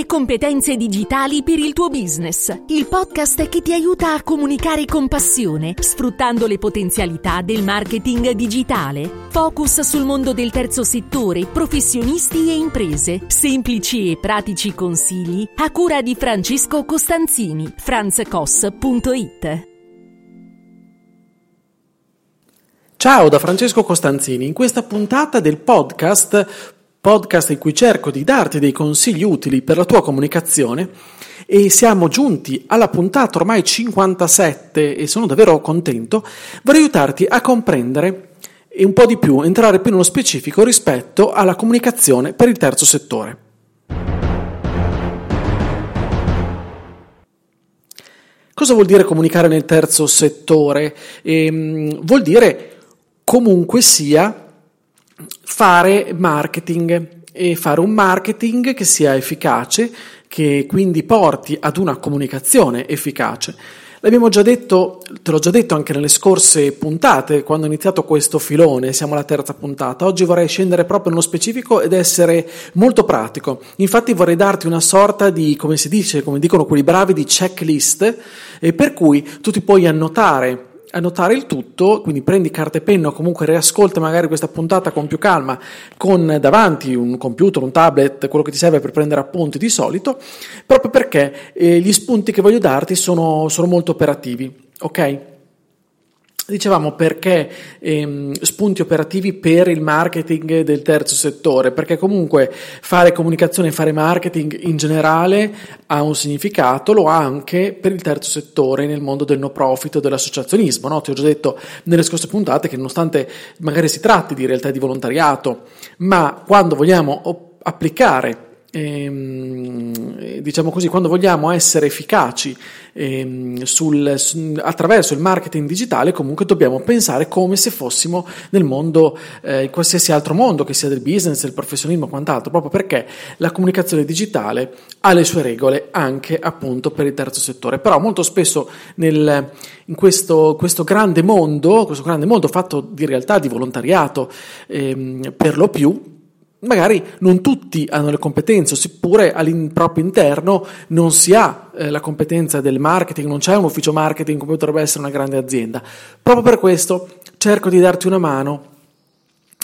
e competenze digitali per il tuo business. Il podcast che ti aiuta a comunicare con passione, sfruttando le potenzialità del marketing digitale. Focus sul mondo del terzo settore, professionisti e imprese. Semplici e pratici consigli a cura di Francesco Costanzini. franzcos.it Ciao da Francesco Costanzini. In questa puntata del podcast, podcast in cui cerco di darti dei consigli utili per la tua comunicazione, e siamo giunti alla puntata ormai 57 e sono davvero contento, vorrei aiutarti a comprendere e un po' di più, entrare più nello specifico rispetto alla comunicazione per il terzo settore. Cosa vuol dire comunicare nel terzo settore? Ehm, vuol dire comunque sia fare marketing e fare un marketing che sia efficace, che quindi porti ad una comunicazione efficace. L'abbiamo già detto, te l'ho già detto anche nelle scorse puntate, quando ho iniziato questo filone, siamo alla terza puntata. Oggi vorrei scendere proprio nello specifico ed essere molto pratico. Infatti vorrei darti una sorta di, come si dice, come dicono quelli bravi, di checklist, eh, per cui tu ti puoi annotare annotare il tutto, quindi prendi carta e penna o comunque riascolta magari questa puntata con più calma, con davanti un computer, un tablet, quello che ti serve per prendere appunti di solito, proprio perché eh, gli spunti che voglio darti sono, sono molto operativi, ok? Dicevamo perché ehm, spunti operativi per il marketing del terzo settore, perché comunque fare comunicazione fare marketing in generale ha un significato, lo ha anche per il terzo settore nel mondo del no profit o dell'associazionismo. No? Ti ho già detto nelle scorse puntate che nonostante magari si tratti di realtà di volontariato, ma quando vogliamo applicare ehm, diciamo così, quando vogliamo essere efficaci ehm, sul, su, attraverso il marketing digitale, comunque dobbiamo pensare come se fossimo nel mondo, eh, in qualsiasi altro mondo, che sia del business, del professionismo o quant'altro, proprio perché la comunicazione digitale ha le sue regole anche appunto per il terzo settore. Però molto spesso nel, in questo, questo, grande mondo, questo grande mondo fatto di realtà, di volontariato ehm, per lo più, Magari non tutti hanno le competenze, seppure al interno non si ha eh, la competenza del marketing, non c'è un ufficio marketing come potrebbe essere una grande azienda. Proprio per questo cerco di darti una mano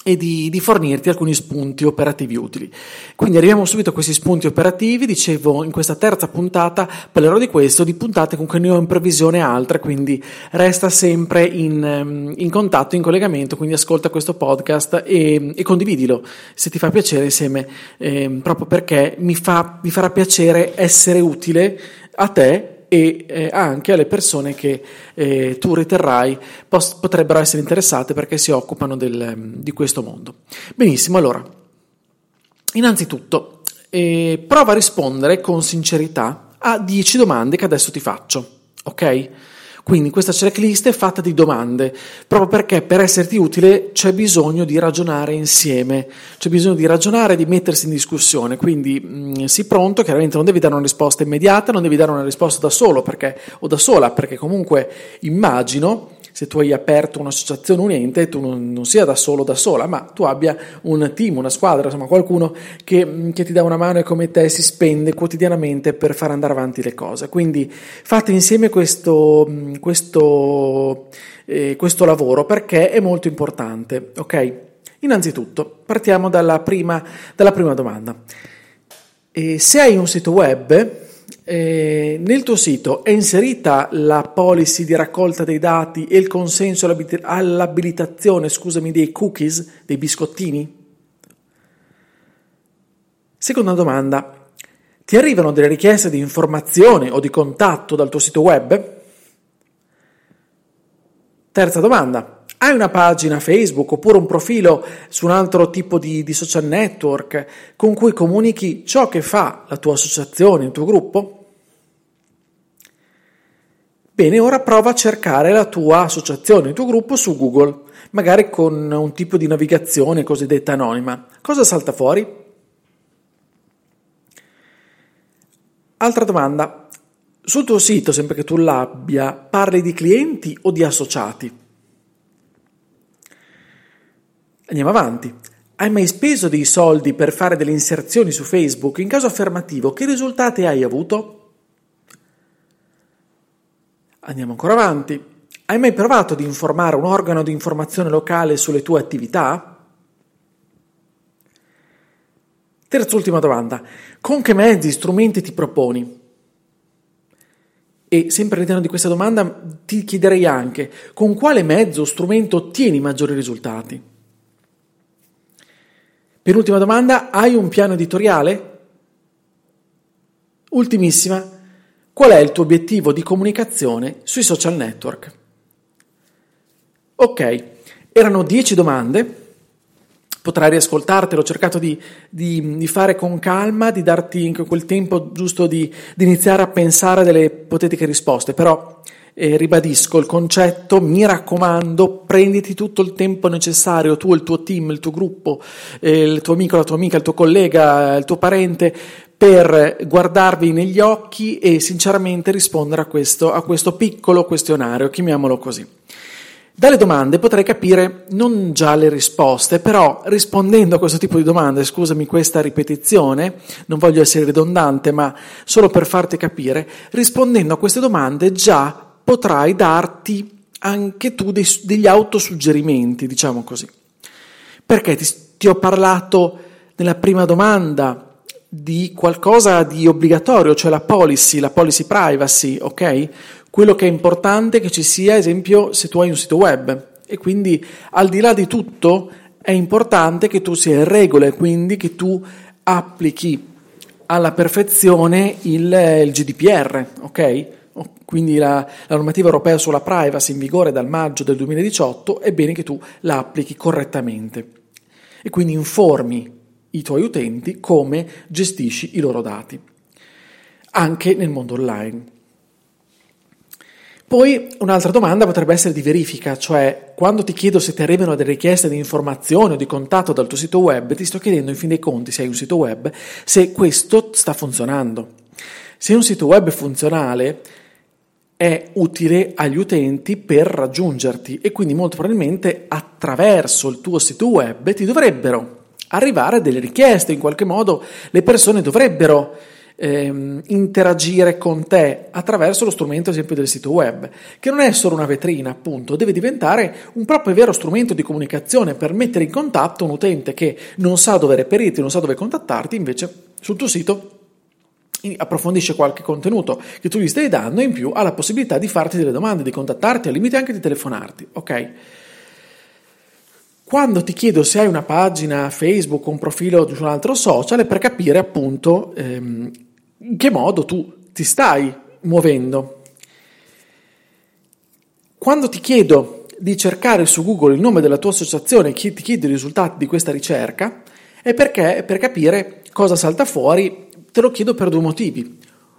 e di, di, fornirti alcuni spunti operativi utili. Quindi arriviamo subito a questi spunti operativi, dicevo in questa terza puntata parlerò di questo, di puntate con cui ne ho in previsione altre, quindi resta sempre in, ehm, in contatto, in collegamento, quindi ascolta questo podcast e, e condividilo se ti fa piacere insieme, eh, proprio perché mi, fa, mi farà piacere essere utile a te e eh, anche alle persone che eh, tu riterrai pos- potrebbero essere interessate perché si occupano del, di questo mondo. Benissimo, allora, innanzitutto eh, prova a rispondere con sincerità a 10 domande che adesso ti faccio, ok? Quindi questa checklist è fatta di domande, proprio perché per esserti utile c'è bisogno di ragionare insieme, c'è bisogno di ragionare, di mettersi in discussione, quindi mh, mm, sii pronto, chiaramente non devi dare una risposta immediata, non devi dare una risposta da solo perché, o da sola, perché comunque immagino se tu hai aperto un'associazione, un ente, tu non, non, sia da solo da sola, ma tu abbia un team, una squadra, insomma qualcuno che, che, ti dà una mano e come te si spende quotidianamente per far andare avanti le cose. Quindi fate insieme questo, questo, eh, questo lavoro perché è molto importante, ok? Innanzitutto, partiamo dalla prima, dalla prima domanda. E se hai un sito web, eh, nel tuo sito è inserita la policy di raccolta dei dati e il consenso all'abilitazione, scusami, dei cookies, dei biscottini? Seconda domanda, ti arrivano delle richieste di informazione o di contatto dal tuo sito web? Terza domanda, hai una pagina Facebook oppure un profilo su un altro tipo di, di social network con cui comunichi ciò che fa la tua associazione, il tuo gruppo? Bene, ora prova a cercare la tua associazione, il tuo gruppo su Google, magari con un tipo di navigazione cosiddetta anonima. Cosa salta fuori? Altra domanda. Sul tuo sito, sempre che tu l'abbia, parli di clienti o di associati? Andiamo avanti. Hai mai speso dei soldi per fare delle inserzioni su Facebook? In caso affermativo, che risultati hai avuto? Andiamo ancora avanti. Hai mai provato ad informare un organo di informazione locale sulle tue attività? Terz'ultima domanda. Con che mezzi, strumenti ti proponi? E sempre all'interno di questa domanda ti chiederei anche con quale mezzo o strumento ottieni maggiori risultati? Penultima domanda, hai un piano editoriale? Ultimissima, qual è il tuo obiettivo di comunicazione sui social network? Ok, erano 10 domande potrai riascoltartelo, ho cercato di, di, di, fare con calma, di darti quel tempo giusto di, di, iniziare a pensare delle ipotetiche risposte, però eh, ribadisco il concetto, mi raccomando, prenditi tutto il tempo necessario, tu, il tuo team, il tuo gruppo, eh, il tuo amico, la tua amica, il tuo collega, il tuo parente, per guardarvi negli occhi e sinceramente rispondere a questo, a questo piccolo questionario, chiamiamolo così. Dalle domande potrei capire non già le risposte, però rispondendo a questo tipo di domande, scusami questa ripetizione, non voglio essere ridondante, ma solo per farti capire, rispondendo a queste domande già potrai darti anche tu dei, degli autosuggerimenti, diciamo così. Perché ti, ti ho parlato nella prima domanda di qualcosa di obbligatorio, cioè la policy, la policy privacy, ok? Quello che è importante è che ci sia, ad esempio, se tu hai un sito web e quindi al di là di tutto è importante che tu sia in regola e quindi che tu applichi alla perfezione il, il GDPR, ok? Quindi la, la, normativa europea sulla privacy in vigore dal maggio del 2018 è bene che tu la applichi correttamente e quindi informi i tuoi utenti come gestisci i loro dati, anche nel mondo online. Poi un'altra domanda potrebbe essere di verifica, cioè quando ti chiedo se ti arrivano delle richieste di informazione o di contatto dal tuo sito web, ti sto chiedendo in fin dei conti, se hai un sito web, se questo sta funzionando. Se un sito web è funzionale, è utile agli utenti per raggiungerti e quindi molto probabilmente attraverso il tuo sito web ti dovrebbero arrivare delle richieste, in qualche modo le persone dovrebbero ehm, interagire con te attraverso lo strumento, ad esempio, del sito web, che non è solo una vetrina, appunto, deve diventare un proprio e vero strumento di comunicazione per mettere in contatto un utente che non sa dove reperirti, non sa dove contattarti, invece sul tuo sito approfondisce qualche contenuto che tu gli stai dando in più ha la possibilità di farti delle domande, di contattarti, al limite anche di telefonarti, ok? Quando ti chiedo se hai una pagina Facebook un profilo su un altro social è per capire appunto ehm, in che modo tu ti stai muovendo. Quando ti chiedo di cercare su Google il nome della tua associazione e ti chiedo i risultati di questa ricerca, è perché per capire cosa salta fuori te lo chiedo per due motivi.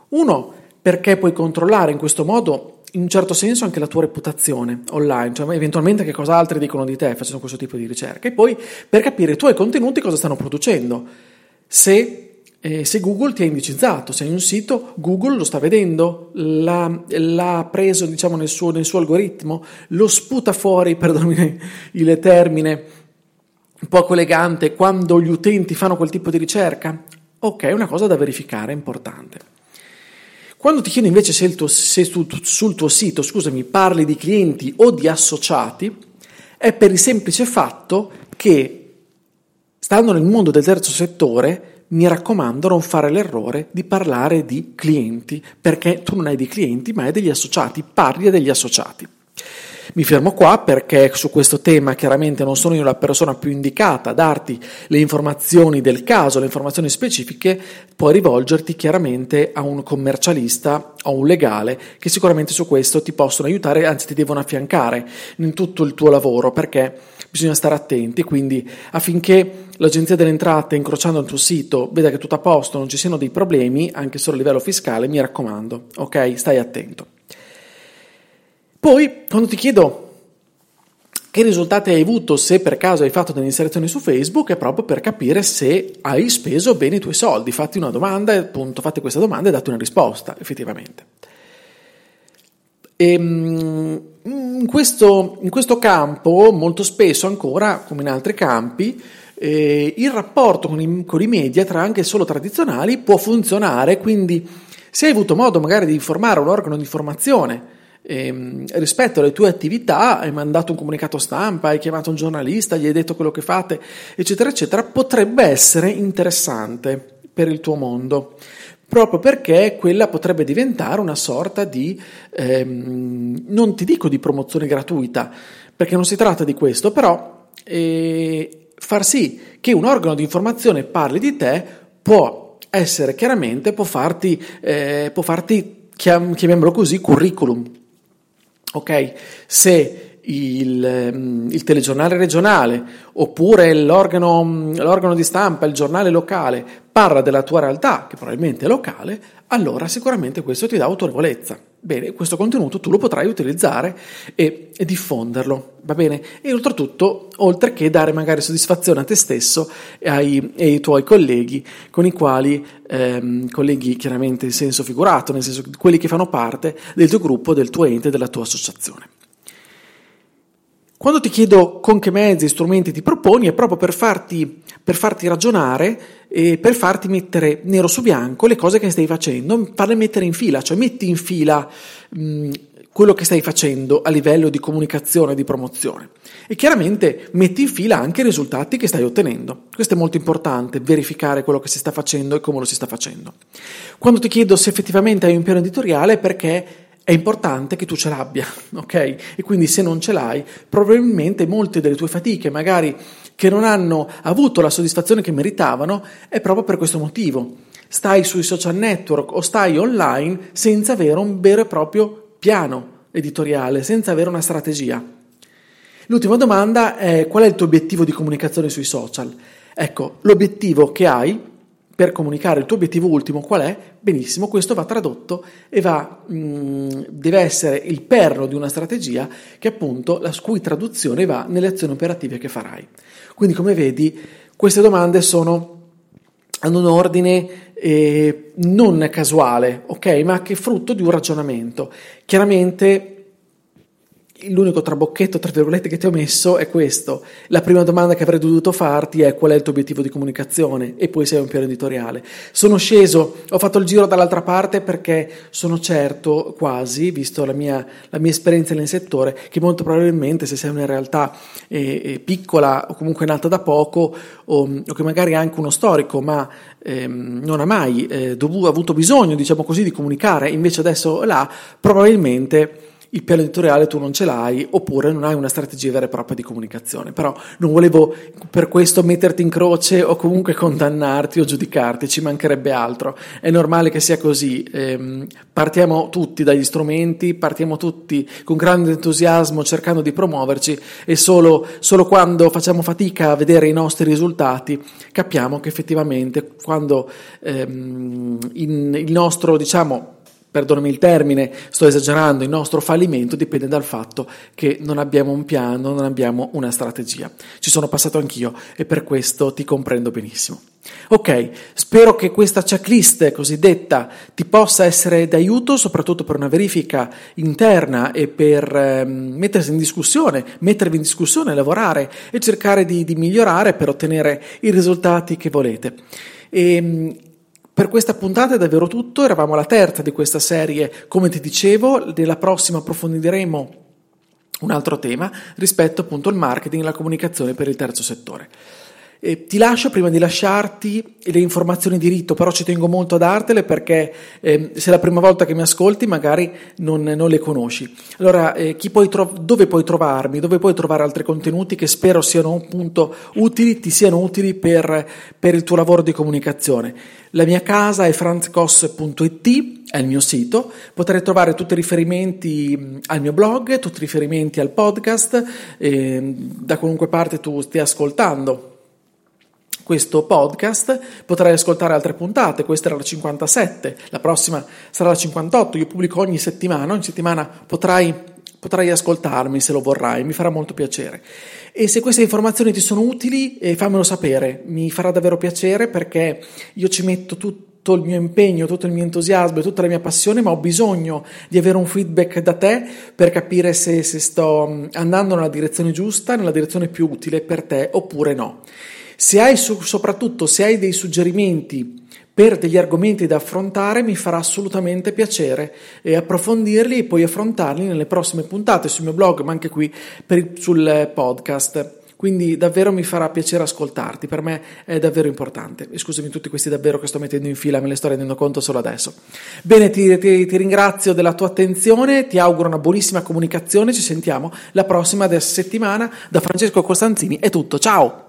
Uno, perché puoi controllare in questo modo in un certo senso anche la tua reputazione online, cioè eventualmente che cosa altri dicono di te facendo questo tipo di ricerca e poi per capire i tuoi contenuti cosa stanno producendo. Se eh, se Google ti ha indicizzato, se hai un sito, Google lo sta vedendo, l'ha, l'ha preso diciamo, nel, suo, nel, suo, algoritmo, lo sputa fuori, perdonami il termine poco elegante, quando gli utenti fanno quel tipo di ricerca? Ok, una cosa da verificare, importante. Quando ti chiedo invece se, tuo, se sul, tuo sito scusami, parli di clienti o di associati, è per il semplice fatto che, stando nel mondo del terzo settore, mi raccomando non fare l'errore di parlare di clienti, perché tu non hai dei clienti ma hai degli associati, parli degli associati. Mi fermo qua perché su questo tema chiaramente non sono io la persona più indicata a darti le informazioni del caso, le informazioni specifiche, puoi rivolgerti chiaramente a un commercialista o un legale che sicuramente su questo ti possono aiutare, anzi ti devono affiancare in tutto il tuo lavoro perché bisogna stare attenti, quindi affinché l'agenzia delle entrate incrociando il tuo sito veda che tutto a posto, non ci siano dei problemi, anche solo a livello fiscale, mi raccomando, ok? Stai attento. Poi, quando ti chiedo che risultati hai avuto se per caso hai fatto delle inserzioni su Facebook, è proprio per capire se hai speso bene i tuoi soldi. Fatti una domanda, appunto, fatti questa domanda e date una risposta, effettivamente. E, ehm, in, questo, in questo campo, molto spesso ancora, come in altri campi, eh, il rapporto con i, con i media, tra anche solo tradizionali, può funzionare, quindi se hai avuto modo magari di informare un organo di informazione ehm, rispetto alle tue attività, hai mandato un comunicato stampa, hai chiamato un giornalista, gli hai detto quello che fate, eccetera, eccetera, potrebbe essere interessante per il tuo mondo proprio perché quella potrebbe diventare una sorta di, ehm, non ti dico di promozione gratuita, perché non si tratta di questo, però eh, far sì che un organo di informazione parli di te può essere chiaramente, può farti, eh, può farti chiam- chiamiamolo così, curriculum. Ok? Se il, ehm, il, telegiornale regionale oppure l'organo, l'organo, di stampa, il giornale locale parla della tua realtà, che probabilmente è locale, allora sicuramente questo ti dà autorevolezza. Bene, questo contenuto tu lo potrai utilizzare e, e diffonderlo, va bene? E oltretutto, oltre che dare magari soddisfazione a te stesso e ai, e ai tuoi colleghi, con i quali, ehm, colleghi chiaramente in senso figurato, nel senso quelli che fanno parte del tuo gruppo, del tuo ente, della tua associazione. Quando ti chiedo con che mezzi e strumenti ti proponi è proprio per farti, per farti ragionare e per farti mettere nero su bianco le cose che stai facendo, farle mettere in fila, cioè metti in fila mh, quello che stai facendo a livello di comunicazione e di promozione e chiaramente metti in fila anche i risultati che stai ottenendo. Questo è molto importante, verificare quello che si sta facendo e come lo si sta facendo. Quando ti chiedo se effettivamente hai un piano editoriale perché è importante che tu ce l'abbia, ok? E quindi se non ce l'hai, probabilmente molte delle tue fatiche, magari che non hanno avuto la soddisfazione che meritavano, è proprio per questo motivo. Stai sui social network o stai online senza avere un vero e proprio piano editoriale, senza avere una strategia. L'ultima domanda è qual è il tuo obiettivo di comunicazione sui social? Ecco, l'obiettivo che hai per comunicare il tuo obiettivo ultimo qual è? Benissimo, questo va tradotto e va, mh, mm, deve essere il perno di una strategia che appunto la cui traduzione va nelle azioni operative che farai. Quindi come vedi queste domande sono hanno un ordine eh, non casuale, ok, ma che frutto di un ragionamento. Chiaramente L'unico trabocchetto, tra virgolette, che ti ho messo è questo. La prima domanda che avrei dovuto farti è qual è il tuo obiettivo di comunicazione e poi sei un piano editoriale. Sono sceso, ho fatto il giro dall'altra parte perché sono certo, quasi, visto la mia, la mia esperienza nel settore, che molto probabilmente se sei una realtà eh, eh, piccola o comunque nata da poco o, o che magari ha anche uno storico ma ehm, non ha mai eh, dovuto, avuto bisogno, diciamo così, di comunicare, invece adesso l'ha, probabilmente il piano editoriale tu non ce l'hai oppure non hai una strategia vera e propria di comunicazione. Però non volevo per questo metterti in croce o comunque condannarti o giudicarti, ci mancherebbe altro. È normale che sia così. Ehm, partiamo tutti dagli strumenti, partiamo tutti con grande entusiasmo cercando di promuoverci e solo, solo quando facciamo fatica a vedere i nostri risultati capiamo che effettivamente quando ehm, in, il nostro, diciamo, perdonami il termine, sto esagerando, il nostro fallimento dipende dal fatto che non abbiamo un piano, non abbiamo una strategia. Ci sono passato anch'io e per questo ti comprendo benissimo. Ok, spero che questa checklist cosiddetta ti possa essere d'aiuto, soprattutto per una verifica interna e per eh, mettersi in discussione, mettervi in discussione, lavorare e cercare di, di migliorare per ottenere i risultati che volete. E, ehm, per questa puntata è davvero tutto, eravamo alla terza di questa serie, come ti dicevo, nella prossima approfondiremo un altro tema rispetto appunto al marketing e alla comunicazione per il terzo settore. Eh, ti lascio prima di lasciarti le informazioni di rito, però ci tengo molto a dartele perché eh, se è la prima volta che mi ascolti magari non, non le conosci. Allora, eh, puoi tro- dove puoi trovarmi? Dove puoi trovare altri contenuti che spero siano appunto utili, ti siano utili per, per il tuo lavoro di comunicazione? La mia casa è franzcos.it, è il mio sito, potrai trovare tutti i riferimenti al mio blog, tutti i riferimenti al podcast, eh, da qualunque parte tu stia ascoltando questo podcast, potrai ascoltare altre puntate, questa era la 57, la prossima sarà la 58, io pubblico ogni settimana, ogni settimana potrai, potrai ascoltarmi se lo vorrai, mi farà molto piacere. E se queste informazioni ti sono utili, eh, fammelo sapere, mi farà davvero piacere perché io ci metto tutto il mio impegno, tutto il mio entusiasmo e tutta la mia passione, ma ho bisogno di avere un feedback da te per capire se, se sto andando nella direzione giusta, nella direzione più utile per te oppure no. Se hai soprattutto se hai dei suggerimenti per degli argomenti da affrontare mi farà assolutamente piacere e approfondirli e poi affrontarli nelle prossime puntate sul mio blog, ma anche qui per, sul podcast. Quindi davvero mi farà piacere ascoltarti, per me è davvero importante. E scusami tutti questi davvero che sto mettendo in fila, me le sto rendendo conto solo adesso. Bene, ti, ti, ti ringrazio della tua attenzione, ti auguro una buonissima comunicazione, ci sentiamo la prossima settimana. Da Francesco Costanzini è tutto, ciao!